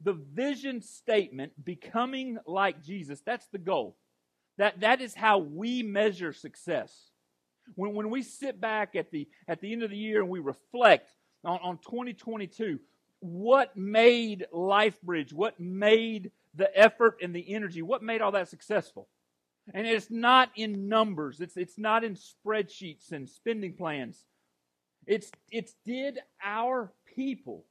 the vision statement, becoming like Jesus, that's the goal. That, that is how we measure success. When, when we sit back at the, at the end of the year and we reflect on, on 2022, what made LifeBridge, what made the effort and the energy, what made all that successful? And it's not in numbers, it's, it's not in spreadsheets and spending plans. It's, it's did our people,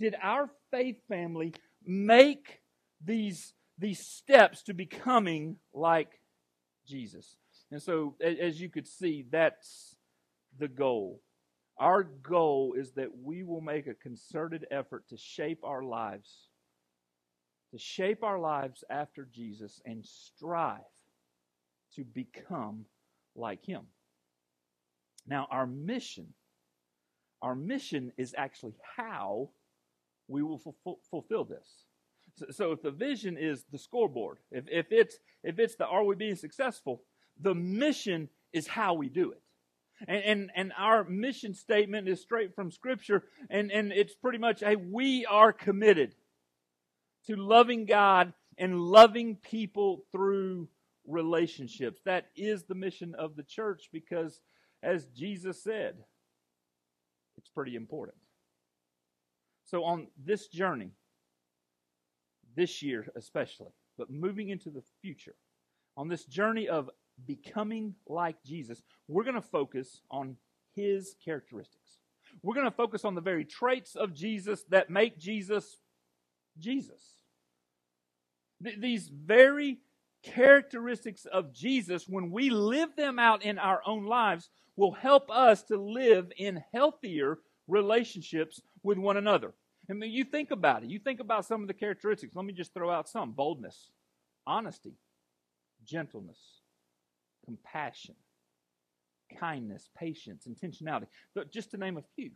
did our faith family make these, these steps to becoming like Jesus? And so, as you could see, that's the goal. Our goal is that we will make a concerted effort to shape our lives, to shape our lives after Jesus and strive to become like Him. Now, our mission, our mission is actually how we will fulfill this. So, so, if the vision is the scoreboard, if, if, it's, if it's the are we being successful, the mission is how we do it. And, and, and our mission statement is straight from Scripture, and, and it's pretty much, hey, we are committed to loving God and loving people through relationships. That is the mission of the church because, as Jesus said, it's pretty important. So, on this journey, this year especially, but moving into the future, on this journey of becoming like Jesus, we're going to focus on his characteristics. We're going to focus on the very traits of Jesus that make Jesus Jesus. Th- these very characteristics of Jesus, when we live them out in our own lives, will help us to live in healthier relationships with one another. I mean, you think about it. You think about some of the characteristics. Let me just throw out some boldness, honesty, gentleness, compassion, kindness, patience, intentionality, just to name a few.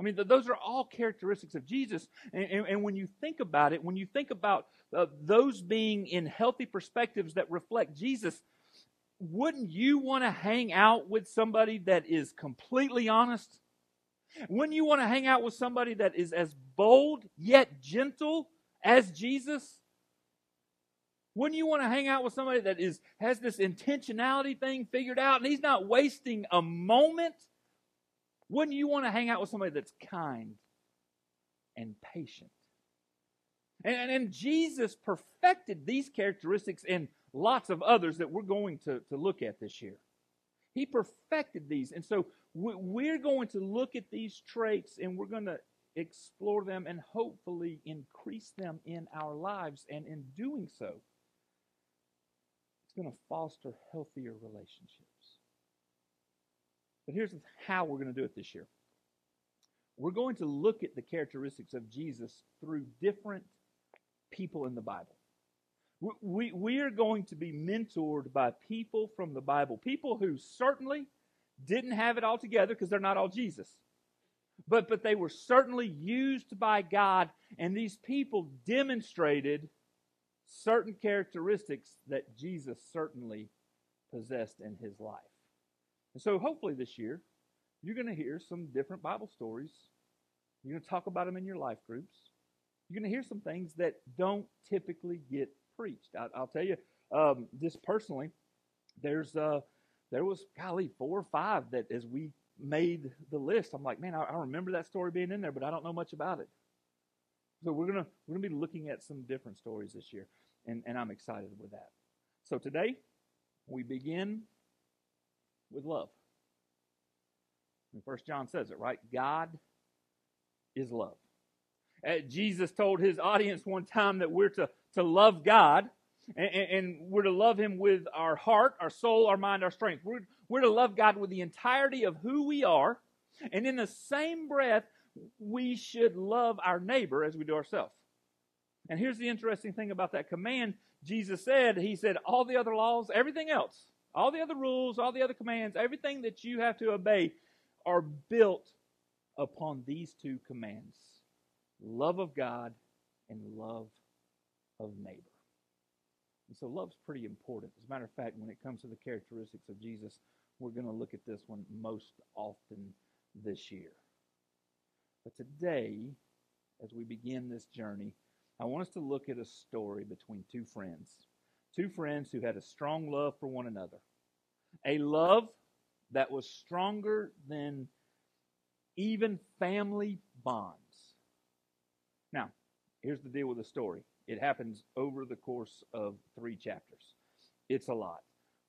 I mean, those are all characteristics of Jesus. And, and, and, when you think about it, when you think about uh, those being in healthy perspectives that reflect Jesus, wouldn't you want to hang out with somebody that is completely honest? Wouldn't you want to hang out with somebody that is as bold yet gentle as Jesus? Wouldn't you want to hang out with somebody that is has this intentionality thing figured out and he's not wasting a moment? Wouldn't you want to hang out with somebody that's kind and patient? And, and Jesus perfected these characteristics and lots of others that we're going to, to look at this year. He perfected these. And so we're going to look at these traits and we're going to explore them and hopefully increase them in our lives. And in doing so, it's going to foster healthier relationships. But here's how we're going to do it this year we're going to look at the characteristics of Jesus through different people in the Bible. We, we are going to be mentored by people from the Bible, people who certainly didn't have it all together because they're not all Jesus. But, but they were certainly used by God, and these people demonstrated certain characteristics that Jesus certainly possessed in his life. And so hopefully this year, you're going to hear some different Bible stories. You're going to talk about them in your life groups. You're going to hear some things that don't typically get preached. I, will tell you, um, just personally, there's uh, there was golly four or five that as we made the list, I'm like, man, I, I remember that story being in there, but I don't know much about it. So we're gonna we're gonna be looking at some different stories this year, and, and I'm excited with that. So today we begin with love. And First John says it right. God is love. Uh, Jesus told his audience one time that we're to to love God, and, and, we're to love Him with our heart, our soul, our mind, our strength. We're, we're to love God with the entirety of who we are, and in the same breath, we should love our neighbor as we do ourselves. And here's the interesting thing about that command Jesus said, He said, all the other laws, everything else, all the other rules, all the other commands, everything that you have to obey are built upon these two commands love of God and love of neighbor. And so love's pretty important. As a matter of fact, when it comes to the characteristics of Jesus, we're going to look at this one most often this year. But today, as we begin this journey, I want us to look at a story between two friends. Two friends who had a strong love for one another. A love that was stronger than even family bonds. Now, here's the deal with the story it happens over the course of three chapters. It's a lot.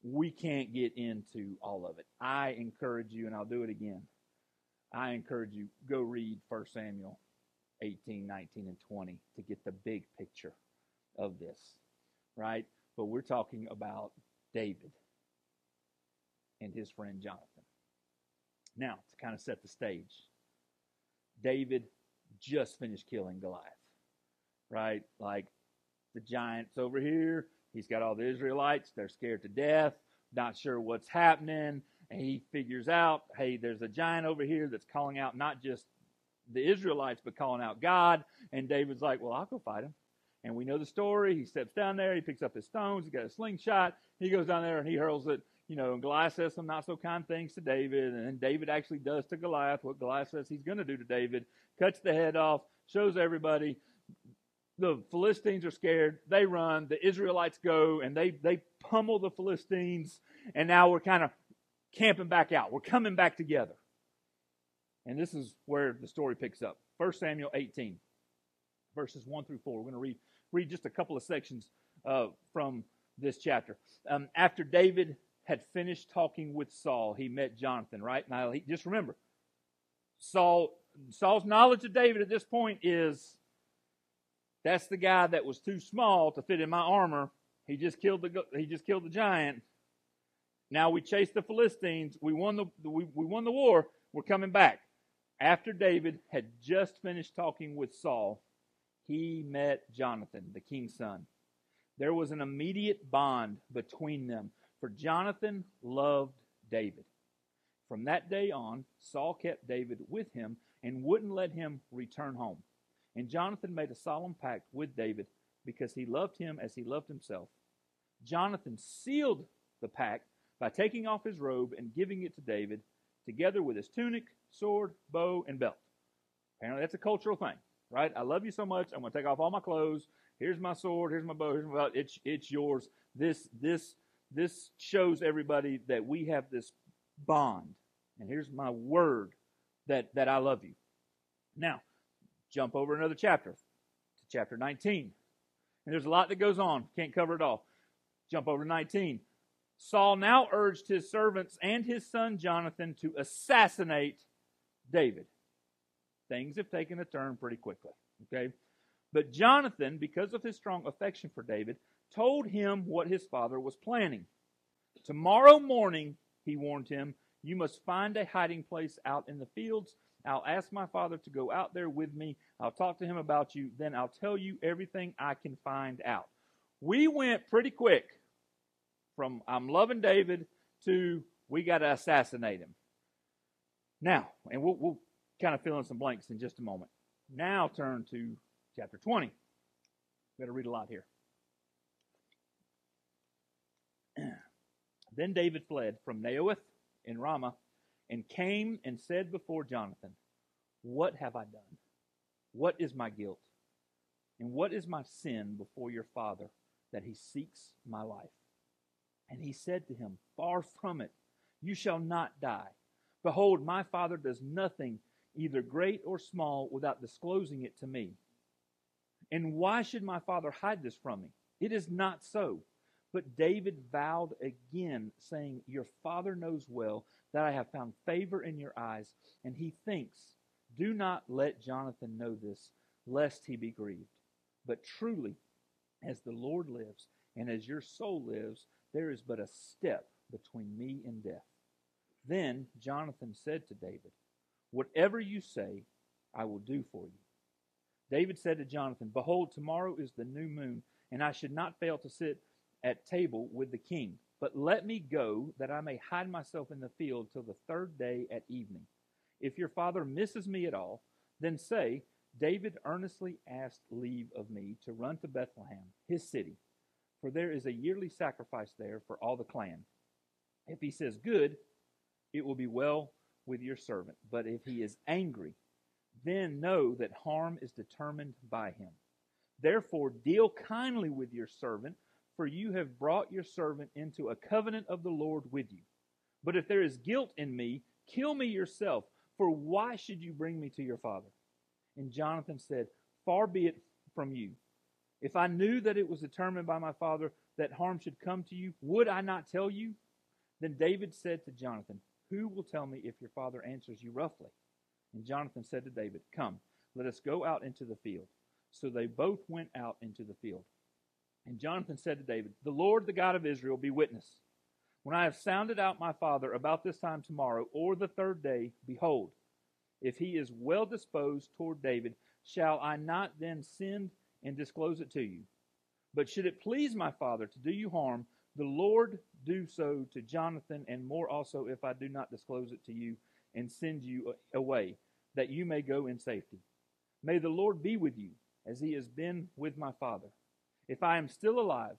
We can't get into all of it. I encourage you, and I'll do it again. I encourage you, go read 1 Samuel 18, 19, and 20 to get the big picture of this, right? But we're talking about David and his friend Jonathan. Now, to kind of set the stage, David just finished killing Goliath, right? Like the giant's over here. He's got all the Israelites. They're scared to death, not sure what's happening. And he figures out, hey, there's a giant over here that's calling out not just the Israelites, but calling out God. And David's like, well, I'll go fight him. And we know the story. He steps down there. He picks up his stones. He's got a slingshot. He goes down there and he hurls it. You know, and Goliath says some not so kind things to David. And then David actually does to Goliath what Goliath says he's going to do to David. Cuts the head off, shows everybody. The Philistines are scared. They run. The Israelites go and they, they pummel the Philistines. And now we're kind of camping back out. We're coming back together. And this is where the story picks up. 1 Samuel 18, verses 1 through 4. We're going to read, read just a couple of sections uh, from this chapter. Um, after David had finished talking with Saul, he met Jonathan, right? Now, he, just remember, Saul, Saul's knowledge of David at this point is that's the guy that was too small to fit in my armor. He just killed the he just killed the giant. Now we chased the Philistines. We won the we, we won the war. We're coming back. After David had just finished talking with Saul, he met Jonathan, the king's son. There was an immediate bond between them, for Jonathan loved David. From that day on, Saul kept David with him and wouldn't let him return home. And Jonathan made a solemn pact with David because he loved him as he loved himself. Jonathan sealed the pact by taking off his robe and giving it to David, together with his tunic, sword, bow, and belt. Apparently, that's a cultural thing, right? I love you so much, I'm going to take off all my clothes. Here's my sword. Here's my bow. Here's my belt. It's it's yours. This this this shows everybody that we have this bond. And here's my word that that I love you. Now, jump over another chapter to chapter 19. And there's a lot that goes on. Can't cover it all. Jump over to 19. Saul now urged his servants and his son Jonathan to assassinate David. Things have taken a turn pretty quickly. Okay? But Jonathan, because of his strong affection for David, told him what his father was planning. Tomorrow morning, he warned him, you must find a hiding place out in the fields. I'll ask my father to go out there with me. I'll talk to him about you. Then I'll tell you everything I can find out. We went pretty quick from I'm loving David to we got to assassinate him. Now, and we'll, we'll kind of fill in some blanks in just a moment. Now turn to chapter 20. We've got to read a lot here. then David fled from Naioth in Ramah and came and said before Jonathan, What have I done? What is my guilt? And what is my sin before your father that he seeks my life? And he said to him, Far from it, you shall not die. Behold, my father does nothing, either great or small, without disclosing it to me. And why should my father hide this from me? It is not so. But David vowed again, saying, Your father knows well that I have found favor in your eyes, and he thinks, Do not let Jonathan know this, lest he be grieved. But truly, as the Lord lives, and as your soul lives, there is but a step between me and death. Then Jonathan said to David, Whatever you say, I will do for you. David said to Jonathan, Behold, tomorrow is the new moon, and I should not fail to sit at table with the king. But let me go, that I may hide myself in the field till the third day at evening. If your father misses me at all, then say, David earnestly asked leave of me to run to Bethlehem, his city for there is a yearly sacrifice there for all the clan. If he says, Good, it will be well with your servant. But if he is angry, then know that harm is determined by him. Therefore, deal kindly with your servant, for you have brought your servant into a covenant of the Lord with you. But if there is guilt in me, kill me yourself, for why should you bring me to your father? And Jonathan said, Far be it from you. If I knew that it was determined by my father that harm should come to you, would I not tell you? Then David said to Jonathan, Who will tell me if your father answers you roughly? And Jonathan said to David, Come, let us go out into the field. So they both went out into the field. And Jonathan said to David, The Lord, the God of Israel, be witness. When I have sounded out my father about this time tomorrow or the third day, behold, if he is well disposed toward David, shall I not then send and disclose it to you? But should it please my father to do you harm, the Lord do so to Jonathan, and more also if I do not disclose it to you and send you away, that you may go in safety. May the Lord be with you, as he has been with my father. If I am still alive,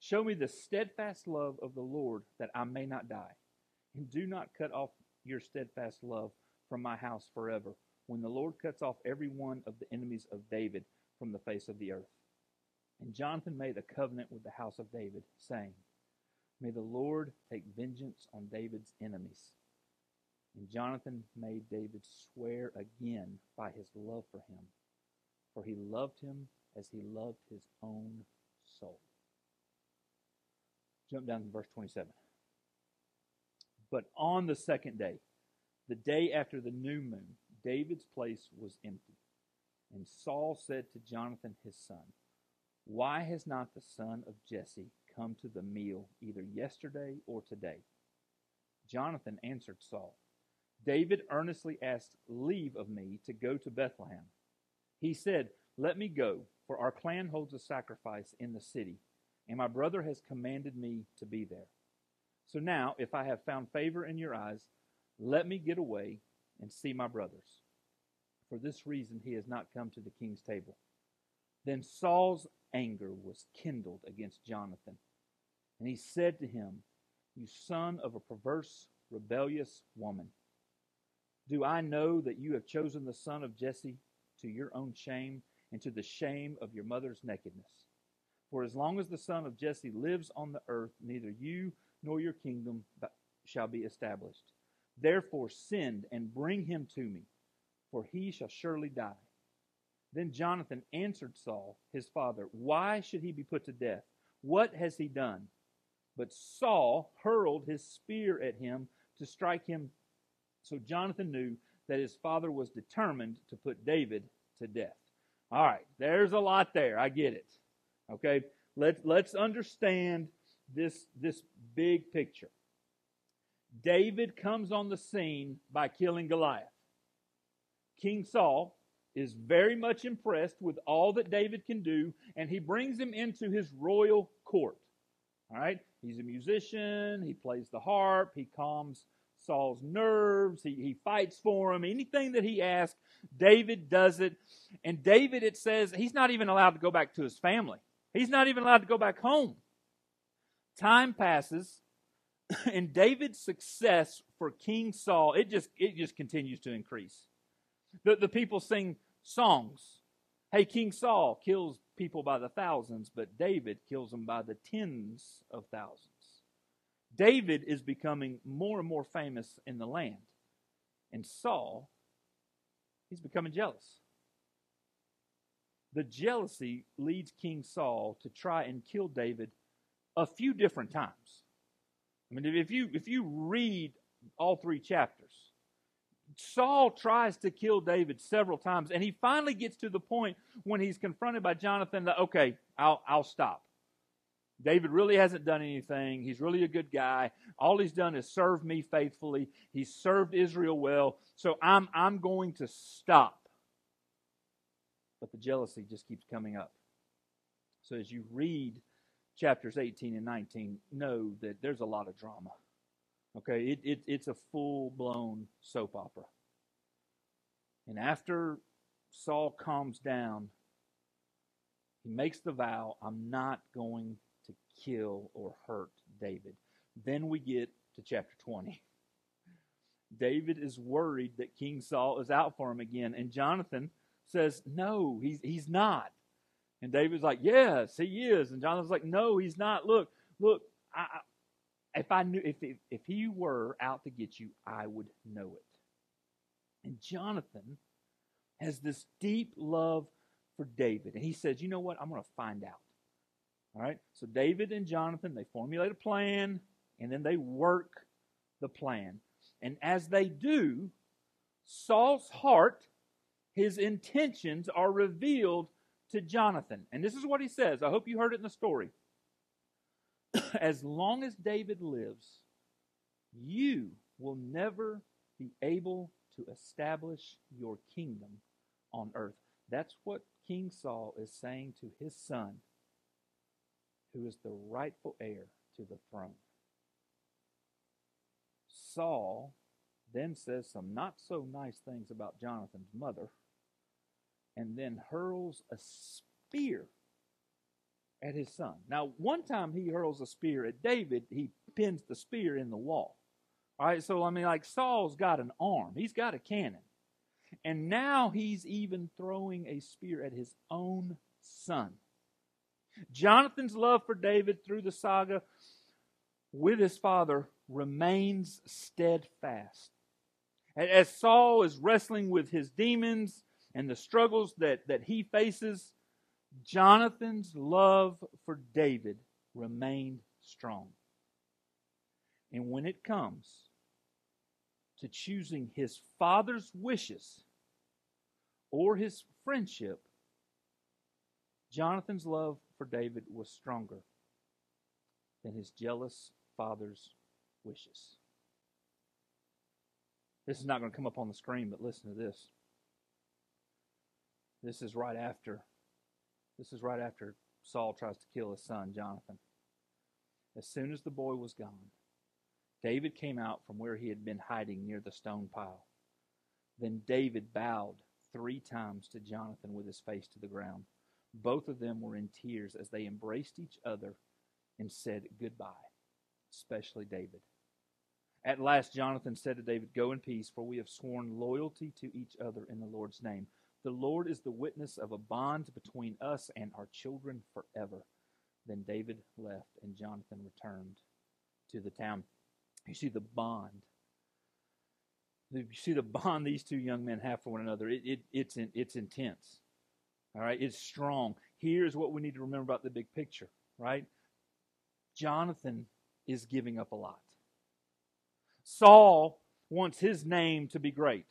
show me the steadfast love of the Lord, that I may not die. And do not cut off your steadfast love from my house forever, when the Lord cuts off every one of the enemies of David from the face of the earth. And Jonathan made a covenant with the house of David, saying, May the Lord take vengeance on David's enemies and Jonathan made David swear again by his love for him, for he loved him as he loved his own soul. Jump down to verse 27. But on the second day, the day after the new moon, David's place was empty. And Saul said to Jonathan his son, Why has not the son of Jesse come to the meal either yesterday or today? Jonathan answered Saul, David earnestly asked leave of me to go to Bethlehem. He said, Let me go, for our clan holds a sacrifice in the city, and my brother has commanded me to be there. So now, if I have found favor in your eyes, let me get away and see my brothers. For this reason he has not come to the king's table. Then Saul's anger was kindled against Jonathan, and he said to him, You son of a perverse, rebellious woman. Do I know that you have chosen the son of Jesse to your own shame and to the shame of your mother's nakedness? For as long as the son of Jesse lives on the earth, neither you nor your kingdom shall be established. Therefore, send and bring him to me, for he shall surely die. Then Jonathan answered Saul, his father, Why should he be put to death? What has he done? But Saul hurled his spear at him to strike him so Jonathan knew that his father was determined to put David to death. All right, there's a lot there. I get it. Okay, let's let's understand this this big picture. David comes on the scene by killing Goliath. King Saul is very much impressed with all that David can do, and he brings him into his royal court. All right, he's a musician. He plays the harp. He calms Saul's nerves. He, he fights for him. Anything that he asks, David does it. And David, it says, he's not even allowed to go back to his family. He's not even allowed to go back home. Time passes, and David's success for King Saul, it just it just continues to increase. The, the people sing songs. Hey, King Saul kills people by the thousands, but David kills them by the tens of thousands. David is becoming more and more famous in the land. And Saul, he's becoming jealous. The jealousy leads King Saul to try and kill David a few different times. I mean, if you if you read all three chapters, Saul tries to kill David several times, and he finally gets to the point when he's confronted by Jonathan that okay, I'll I'll stop. David really hasn't done anything. He's really a good guy. All he's done is serve me faithfully. He's served Israel well. So I'm, I'm going to stop. But the jealousy just keeps coming up. So as you read chapters 18 and 19, know that there's a lot of drama. Okay, it, it, it's a full blown soap opera. And after Saul calms down, he makes the vow I'm not going to kill or hurt David. Then we get to chapter 20. David is worried that King Saul is out for him again. And Jonathan says, No, he's, he's not. And David's like, Yes, he is. And Jonathan's like, No, he's not. Look, look, I, if I knew if, if if he were out to get you, I would know it. And Jonathan has this deep love for David. And he says, You know what? I'm going to find out. All right? So David and Jonathan, they formulate a plan and then they work the plan. And as they do, Saul's heart, his intentions are revealed to Jonathan. And this is what he says. I hope you heard it in the story. as long as David lives, you will never be able to establish your kingdom on earth. That's what King Saul is saying to his son, who is the rightful heir to the throne. Saul then says some not so nice things about Jonathan's mother, and then hurls a spear at his son. Now, one time he hurls a spear at David, he pins the spear in the wall. All right, so I mean, like Saul's got an arm, he's got a cannon. And now he's even throwing a spear at his own son. Jonathan's love for David through the saga with his father remains steadfast. As Saul is wrestling with his demons and the struggles that, that he faces, Jonathan's love for David remained strong. And when it comes to choosing his father's wishes or his friendship, Jonathan's love for David was stronger than his jealous father's wishes. This is not going to come up on the screen, but listen to this. This is right after this is right after Saul tries to kill his son, Jonathan. As soon as the boy was gone, David came out from where he had been hiding near the stone pile. Then David bowed three times to Jonathan with his face to the ground. Both of them were in tears as they embraced each other and said goodbye, especially David. At last, Jonathan said to David, Go in peace, for we have sworn loyalty to each other in the Lord's name. The Lord is the witness of a bond between us and our children forever. Then David left, and Jonathan returned to the town. You see the bond. You see the bond these two young men have for one another. It, it, it's, in, it's intense. All right, it's strong. Here's what we need to remember about the big picture, right? Jonathan is giving up a lot. Saul wants his name to be great.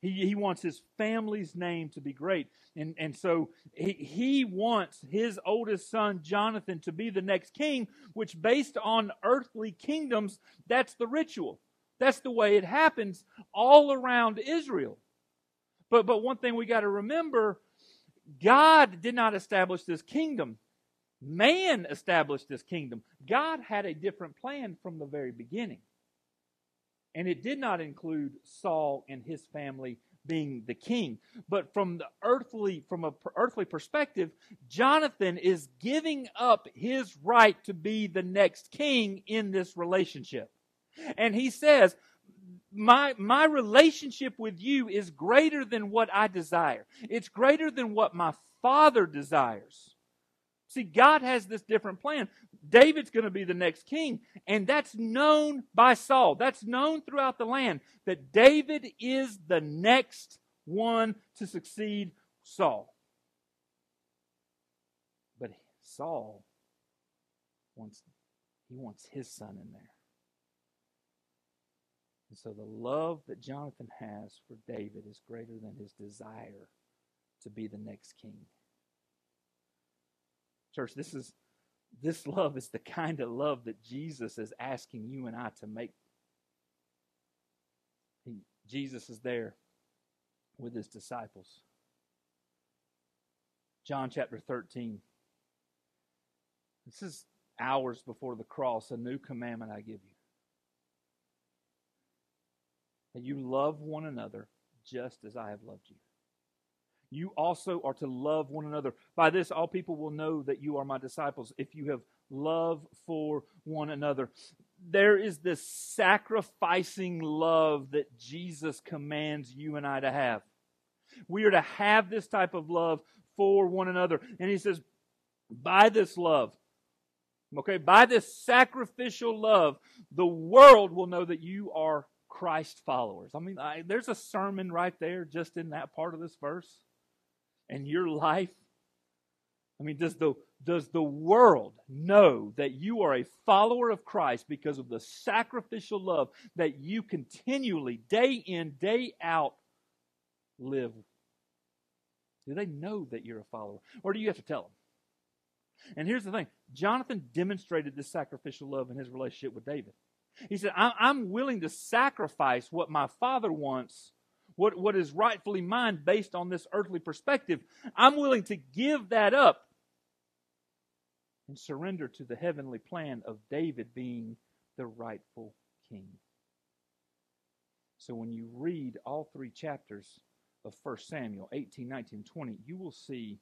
He, he wants his family's name to be great. And, and so he, he wants his oldest son, Jonathan, to be the next king, which, based on earthly kingdoms, that's the ritual. That's the way it happens all around Israel. But, but one thing we got to remember God did not establish this kingdom. Man established this kingdom. God had a different plan from the very beginning. And it did not include Saul and his family being the king. But from the earthly, from a earthly perspective, Jonathan is giving up his right to be the next king in this relationship. And he says, my, my relationship with you is greater than what I desire. It's greater than what my father desires. See, God has this different plan. David's going to be the next king, and that's known by Saul. That's known throughout the land that David is the next one to succeed Saul. But Saul wants he wants his son in there. And so the love that Jonathan has for David is greater than his desire to be the next king. Church, this is this love is the kind of love that Jesus is asking you and I to make. He, Jesus is there with his disciples. John chapter 13. This is hours before the cross, a new commandment I give you. That you love one another just as I have loved you you also are to love one another. By this, all people will know that you are my disciples if you have love for one another. there is this sacrificing love that Jesus commands you and I to have. We are to have this type of love for one another. And he says, by this love, okay, by this sacrificial love, the world will know that you are Christ followers. I mean, I, there's a sermon right there just in that part of this verse. And your life, I mean, does the does the world know that you are a follower of Christ because of the sacrificial love that you continually, day in, day out, live? Do they know that you're a follower? Or do you have to tell them? And here's the thing Jonathan demonstrated this sacrificial love in his relationship with David. He said, I'm willing to sacrifice what my father wants, what, what is rightfully mine based on this earthly perspective. I'm willing to give that up and surrender to the heavenly plan of David being the rightful king. So when you read all three chapters of 1 Samuel 18, 19, 20, you will see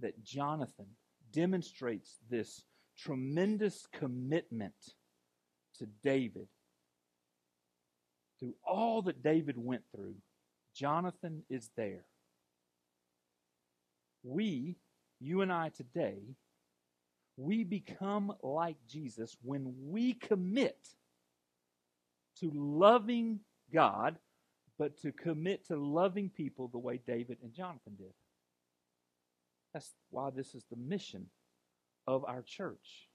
that Jonathan demonstrates this tremendous commitment to David. Through all that David went through, Jonathan is there. We, you and I today, we become like Jesus when we commit to loving God, but to commit to loving people the way David and Jonathan did. That's why this is the mission of our church.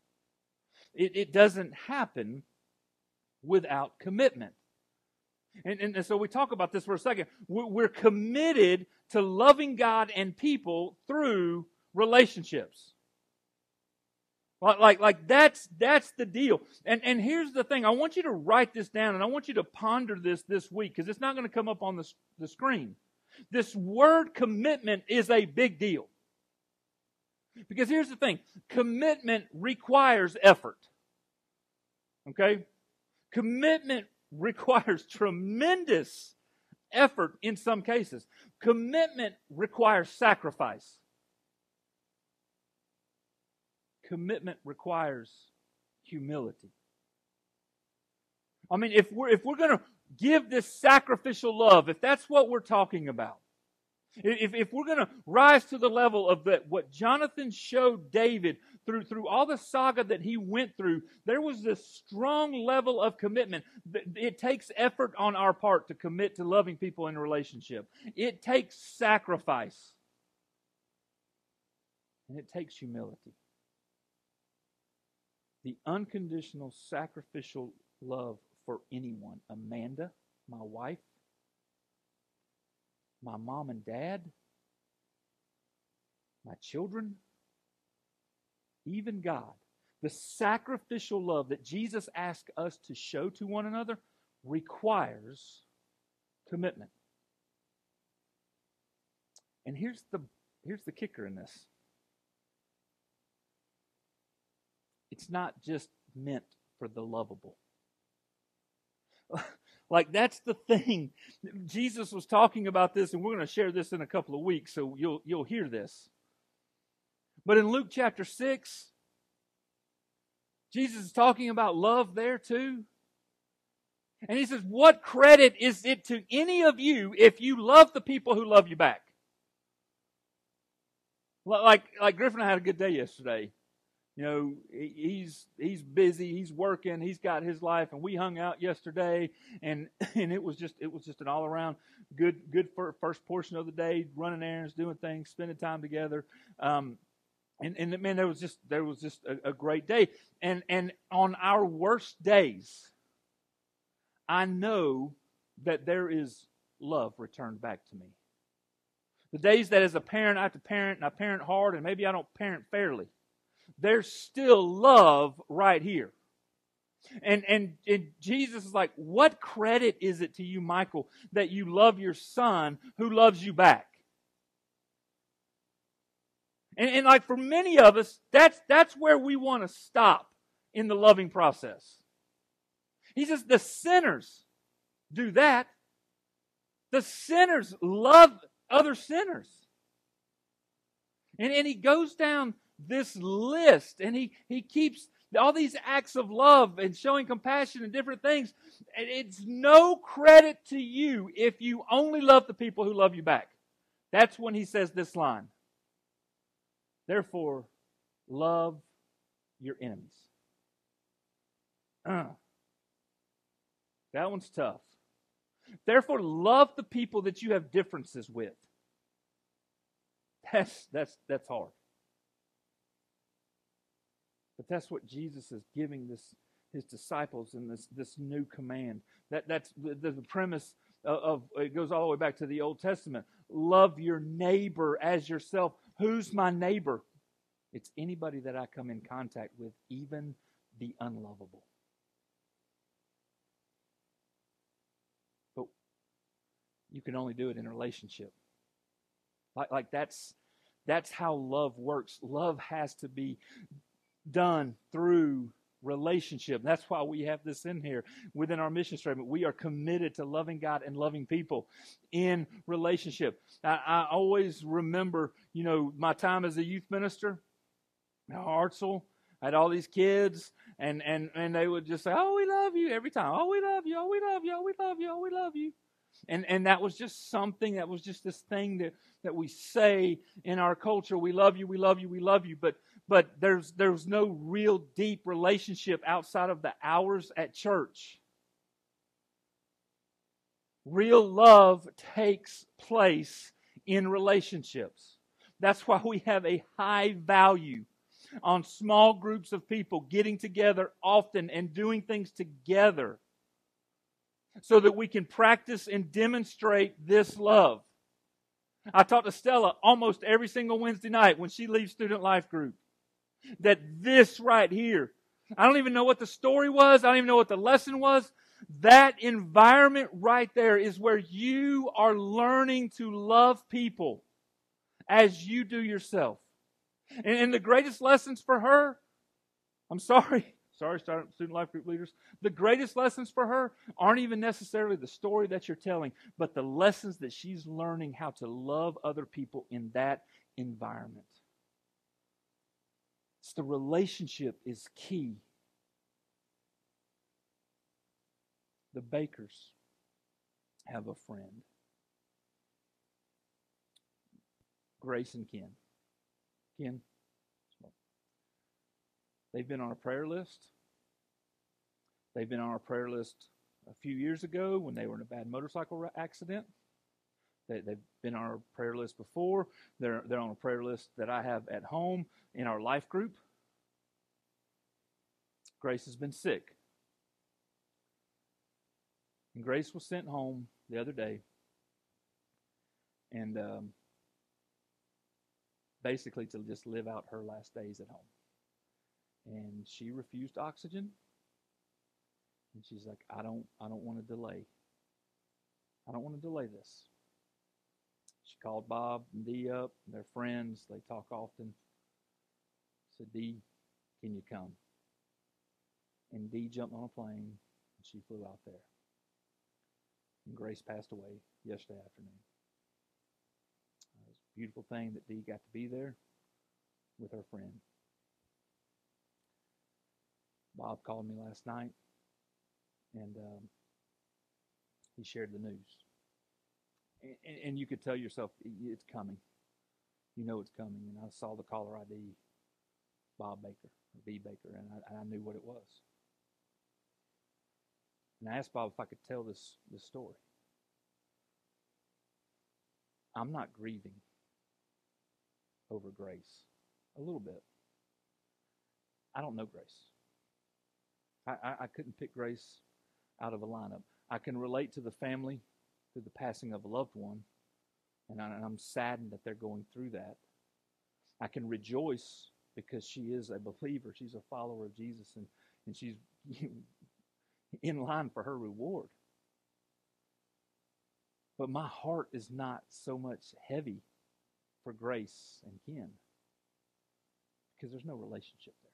It, it doesn't happen without commitment. And, and, so we talk about this for a second. We're, we're committed to loving God and people through relationships. Like, like, like that's, that's the deal. And, and here's the thing. I want you to write this down and I want you to ponder this this week because it's not going to come up on the, the screen. This word commitment is a big deal. Because here's the thing. Commitment requires effort. Okay? Commitment requires tremendous effort in some cases. Commitment requires sacrifice. commitment requires humility. I mean, if we're, if we're going to give this sacrificial love, if that's what we're talking about, if, if we're going to rise to the level of that, what Jonathan showed David through, through all the saga that he went through, there was this strong level of commitment. It takes effort on our part to commit to loving people in a relationship. It takes sacrifice. And it takes humility the unconditional sacrificial love for anyone. Amanda, my wife, my mom and dad, my children, even God. The sacrificial love that Jesus asked us to show to one another requires commitment. And here's the here's the kicker in this. it's not just meant for the lovable. like that's the thing. Jesus was talking about this, and we're going to share this in a couple of weeks, so you'll you'll hear this. But in Luke chapter six, Jesus is talking about love there too. And he says, What credit is it to any of you if you love the people who love you back? Like, like Griffin and I had a good day yesterday you know he's he's busy he's working he's got his life and we hung out yesterday and and it was just it was just an all around good good first portion of the day running errands doing things spending time together. Um and and man there was just there was just a, a great day. And and on our worst days i know that there is love returned back to me. The days that as a parent i have to parent and i parent hard and maybe i don't parent fairly there's still love right here. And, and, and Jesus is like, what credit is it to you, Michael, that you love your son who loves you back? And, and like for many of us, that's, that's where we want to stop in the loving process. He says the sinners do that. The sinners love other sinners. And, and he goes down this list and he, he keeps all these acts of love and showing compassion and different things. And it's no credit to you if you only love the people who love you back. That's when he says this line. Therefore, love your enemies. Uh, that one's tough. Therefore, love the people that you have differences with. That's, that's, that's hard. But that's what Jesus is giving this, his disciples in this, this new command. That, that's the, the premise of, of, it goes all the way back to the Old Testament. Love your neighbor as yourself. Who's my neighbor? It's anybody that I come in contact with, even the unlovable. But you can only do it in a relationship. Like, like that's that's how love works. Love has to be done through relationship. That's why we have this in here within our mission statement. We are committed to loving God and loving people in relationship. I, I always remember, you know, my time as a youth minister, Hartselle. I had all these kids, and, and, and they would just say, Oh, we love you every time. Oh, we love you. Oh, we love you. Oh, we love you. Oh, we love you. And, and that was just something that was just this thing that, that we say in our culture. We love you, we love you, we love you. But, but there's, there's no real deep relationship outside of the hours at church. Real love takes place in relationships. That's why we have a high value on small groups of people getting together often and doing things together so that we can practice and demonstrate this love. I talk to Stella almost every single Wednesday night when she leaves student life group that this right here, I don't even know what the story was, I don't even know what the lesson was. That environment right there is where you are learning to love people as you do yourself. And, and the greatest lessons for her, I'm sorry, sorry, student life group leaders, the greatest lessons for her aren't even necessarily the story that you're telling, but the lessons that she's learning how to love other people in that environment. It's the relationship is key. The Bakers have a friend. Grace and Ken. Ken, they've been on a prayer list. They've been on our prayer list a few years ago when they were in a bad motorcycle accident. They, have been on our prayer list before. They're, they're on a prayer list that I have at home in our life group. Grace has been sick. And Grace was sent home the other day. And um, basically to just live out her last days at home. And she refused oxygen. And she's like, I don't I don't want to delay. I don't want to delay this. Called Bob and Dee up, they're friends, they talk often. Said, Dee, can you come? And Dee jumped on a plane and she flew out there. And Grace passed away yesterday afternoon It was a beautiful thing that Dee got to be there with her friend. Bob called me last night, and um, he shared the news. And, and, you could tell yourself it's coming. You know it's coming. And I saw the caller ID, Bob Baker, or B Baker, and I, and I knew what it was. And I asked Bob if I could tell this this story. I'm not grieving over grace? A little bit. I don't know grace. I, I, I couldn't pick grace out of a lineup. I can relate to the family through the passing of a loved one, and, I'm saddened that they're going through that. I can rejoice because she is a believer. She's a follower of Jesus, and, and she's in line for her reward. But my heart is not so much heavy for grace and Ken because there's no relationship there.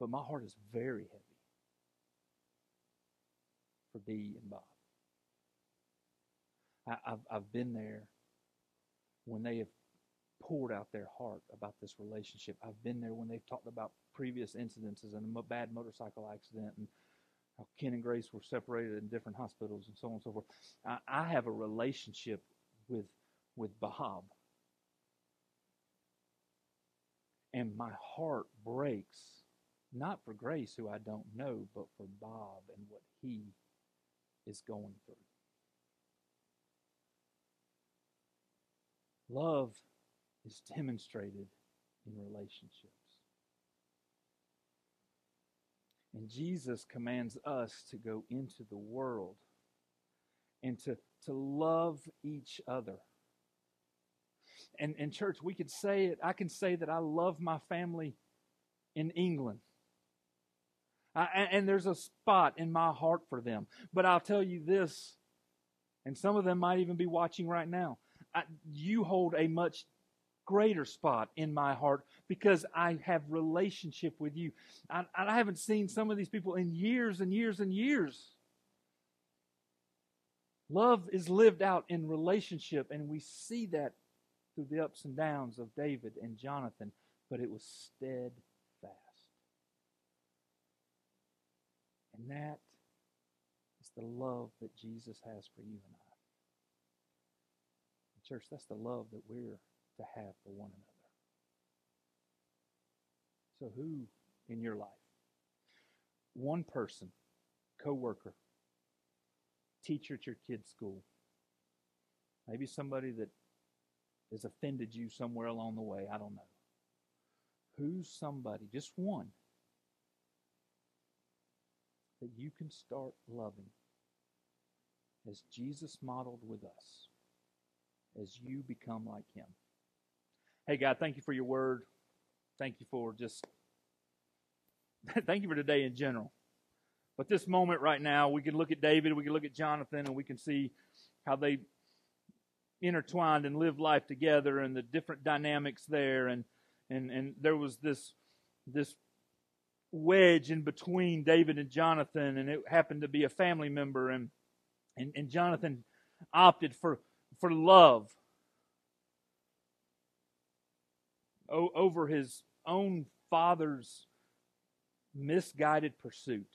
But my heart is very heavy for Dee and Bob. I, have I've been there when they have poured out their heart about this relationship. I've been there when they've talked about previous incidences and a bad motorcycle accident and how Ken and Grace were separated in different hospitals and so on and so forth. I, I have a relationship with with Bob. And my heart breaks, not for Grace, who I don't know, but for Bob and what he is going through. Love is demonstrated in relationships. And Jesus commands us to go into the world and to, to love each other. And, and, church, we could say it. I can say that I love my family in England. I, and there's a spot in my heart for them. But I'll tell you this, and some of them might even be watching right now. I, you hold a much greater spot in my heart because I have relationship with you. I, I haven't seen some of these people in years and years and years. Love is lived out in relationship, and we see that through the ups and downs of David and Jonathan, but it was steadfast. And that is the love that Jesus has for you and I. Church, that's the love that we're to have for one another. So, who in your life? One person, co-worker, teacher at your kid's school, maybe somebody that has offended you somewhere along the way. I don't know. Who's somebody, just one, that you can start loving as Jesus modeled with us, as you become like Him? Hey, God, thank you for your word. Thank you for just, thank you for today in general. But this moment right now, we can look at David, we can look at Jonathan, and we can see how they intertwined and lived life together and the different dynamics there. And, and, and there was this, this wedge in between David and Jonathan, and it happened to be a family member. And, and, and Jonathan opted for, for love over his own father's misguided pursuit.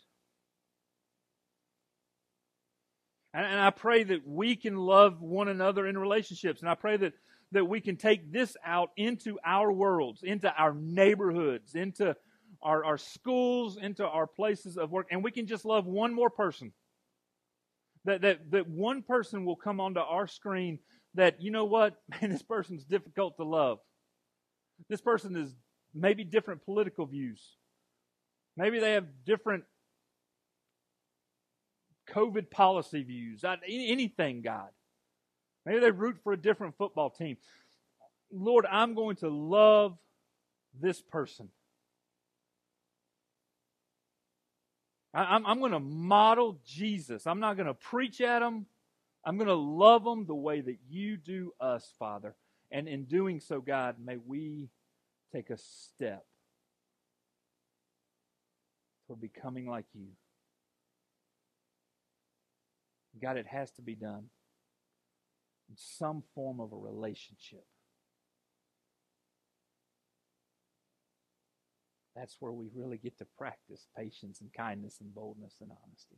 And, and I pray that we can love one another in relationships. And I pray that, that we can take this out into our worlds, into our neighborhoods, into our, our schools, into our places of work, and we can just love one more person. That, that, that one person will come onto our screen that, you know what, man, this person's difficult to love. This person is maybe different political views. Maybe they have different COVID policy views. Anything, God. Maybe they root for a different football team. Lord, I'm going to love this person. I'm, I'm going to model Jesus. I'm not going to preach at them. I'm going to love them the way that you do us, Father. And in doing so, God, may we take a step toward becoming like you. God, it has to be done in some form of a relationship. That's where we really get to practice patience and kindness and boldness and honesty.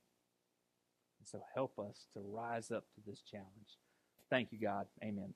And so help us to rise up to this challenge. Thank you, God. Amen.